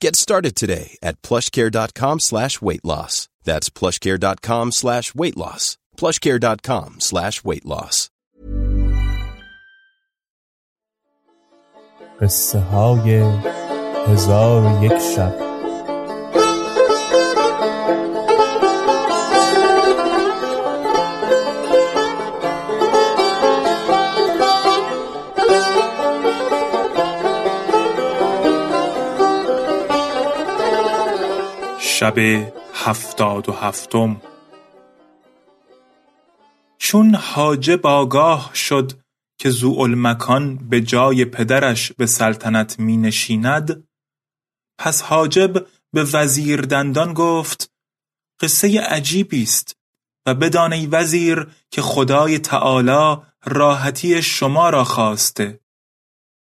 Get started today at plushcare.com slash weight loss. That's plushcare.com slash weight loss. plushcare.com slash weight loss. قصه های هزار و یک شب شب هفتاد و هفتم. چون حاجب آگاه شد که ذوالمکان به جای پدرش به سلطنت می نشیند پس حاجب به وزیر دندان گفت قصه عجیبی است و بدان ای وزیر که خدای تعالی راحتی شما را خواسته.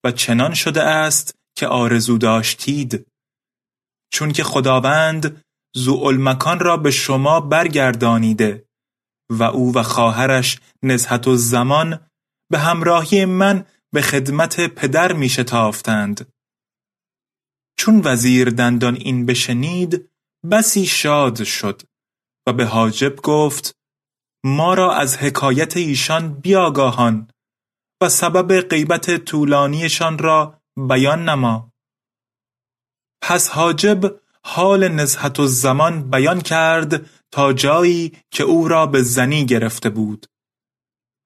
و چنان شده است که آرزو داشتید. چون که خداوند ذوالمکان را به شما برگردانیده و او و خواهرش نزهت الزمان به همراهی من به خدمت پدر می شتافتند. چون وزیر دندان این بشنید بسی شاد شد و به حاجب گفت ما را از حکایت ایشان بیاگاهان و سبب غیبت طولانیشان را بیان نما پس حاجب حال نزهت الزمان بیان کرد تا جایی که او را به زنی گرفته بود.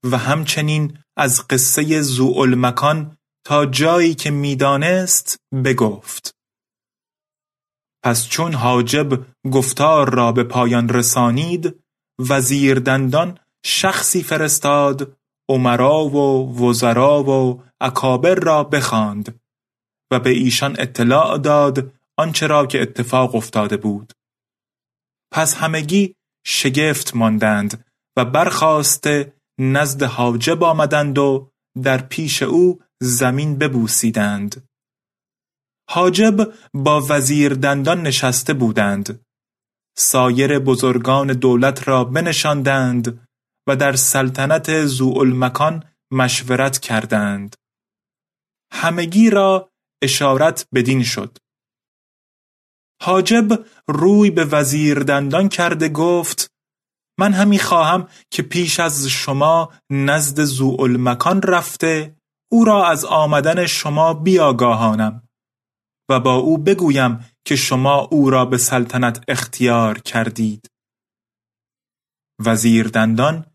و همچنین از قصه ذوالمکان تا جایی که می‌دانست بگفت. پس چون حاجب گفتار را به پایان رسانید وزیر دندان شخصی فرستاد عمرا و وزرا و اکابر را بخواند. و به ایشان اطلاع داد آنچه را که اتفاق افتاده بود. پس همگی شگفت ماندند و برخاسته نزد حاجب آمدند و در پیش او زمین ببوسیدند. حاجب با وزیر دندان نشسته بودند. سایر بزرگان دولت را بنشاندند و در سلطنت ذوالمکان مشورت کردند. همگی را اشارت بدین شد. حاجب روی به وزیر دندان کرده گفت من همی خواهم که پیش از شما نزد ذوالمکان رفته او را از آمدن شما بیاگاهانم و با او بگویم که شما او را به سلطنت اختیار کردید. وزیر دندان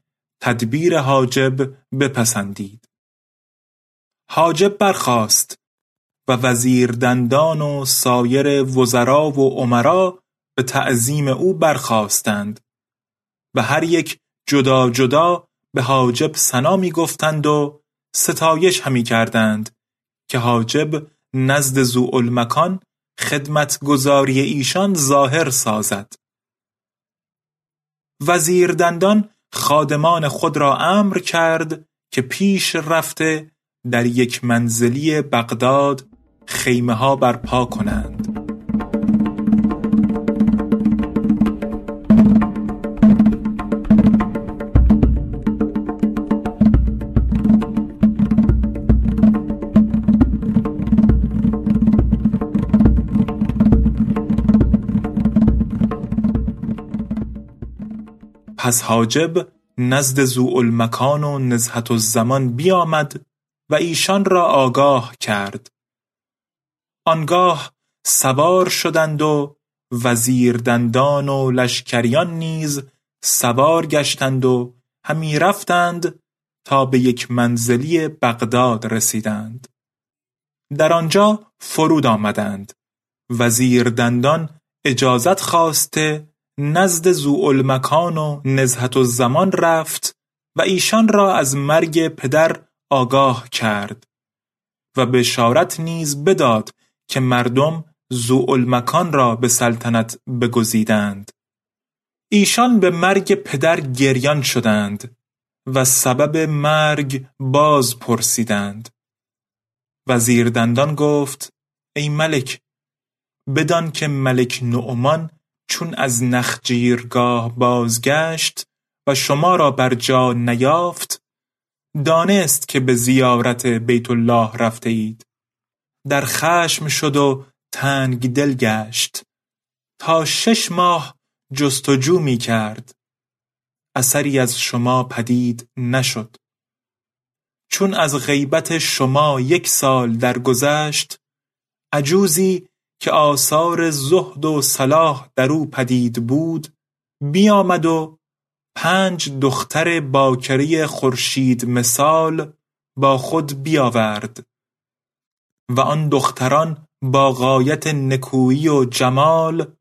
تدبیر حاجب بپسندید. حاجب برخاست. و وزیر دندان و سایر وزرا و عمرا به تعظیم او برخاستند. و هر یک جدا جدا به حاجب سنا می گفتند و ستایش همی کردند که حاجب نزد ذوالمکان خدمتگزاری ایشان ظاهر سازد. وزیر دندان خادمان خود را امر کرد که پیش رفته در یک منزلی بغداد خیمه ها برپا کنند. پس حاجب نزد زوالمکان و نزهت الزمان بیامد و ایشان را آگاه کرد. آنگاه سوار شدند و وزیردندان و لشکریان نیز سوار گشتند و همی رفتند تا به یک منزلی بغداد رسیدند. در آنجا فرود آمدند. وزیردندان اجازت خواسته نزد زوالمکان و نزهت الزمان رفت و ایشان را از مرگ پدر آگاه کرد و بشارت نیز بداد که مردم زوالمکان را به سلطنت بگزیدند. ایشان به مرگ پدر گریان شدند و سبب مرگ باز پرسیدند. وزیردندان گفت ای ملک بدان که ملک نعمان چون از نخجیرگاه بازگشت و شما را بر جا نیافت دانست که به زیارت بیت الله رفته اید در خشم شد و تنگ دل گشت. تا شش ماه جستجو می کرد. اثری از شما پدید نشد. چون از غیبت شما یک سال درگذشت عجوزی که آثار زهد و صلاح در او پدید بود بیامد و پنج دختر باکره خورشید مثال با خود بیاورد. و آن دختران با غایت نکویی و جمال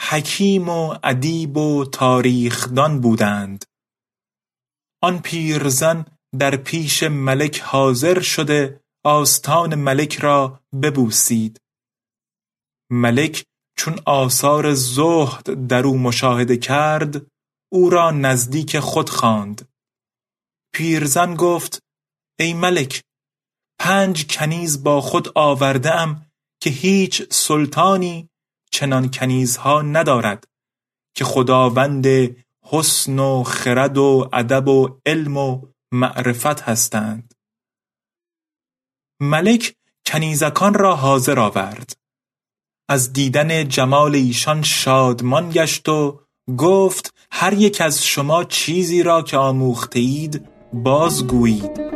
حکیم و ادیب و تاریخدان بودند. آن پیرزن در پیش ملک حاضر شده آستان ملک را ببوسید. ملک چون آثار زهد در او مشاهده کرد او را نزدیک خود خواند. پیرزن گفت ای ملک پنج کنیز با خود آورده ام که هیچ سلطانی چنان کنیزها ندارد که خداوند حسن و خرد و ادب و علم و معرفت هستند. ملک کنیزکان را حاضر آورد. از دیدن جمال ایشان شادمان گشت و گفت هر یک از شما چیزی را که آموخته اید بازگویید.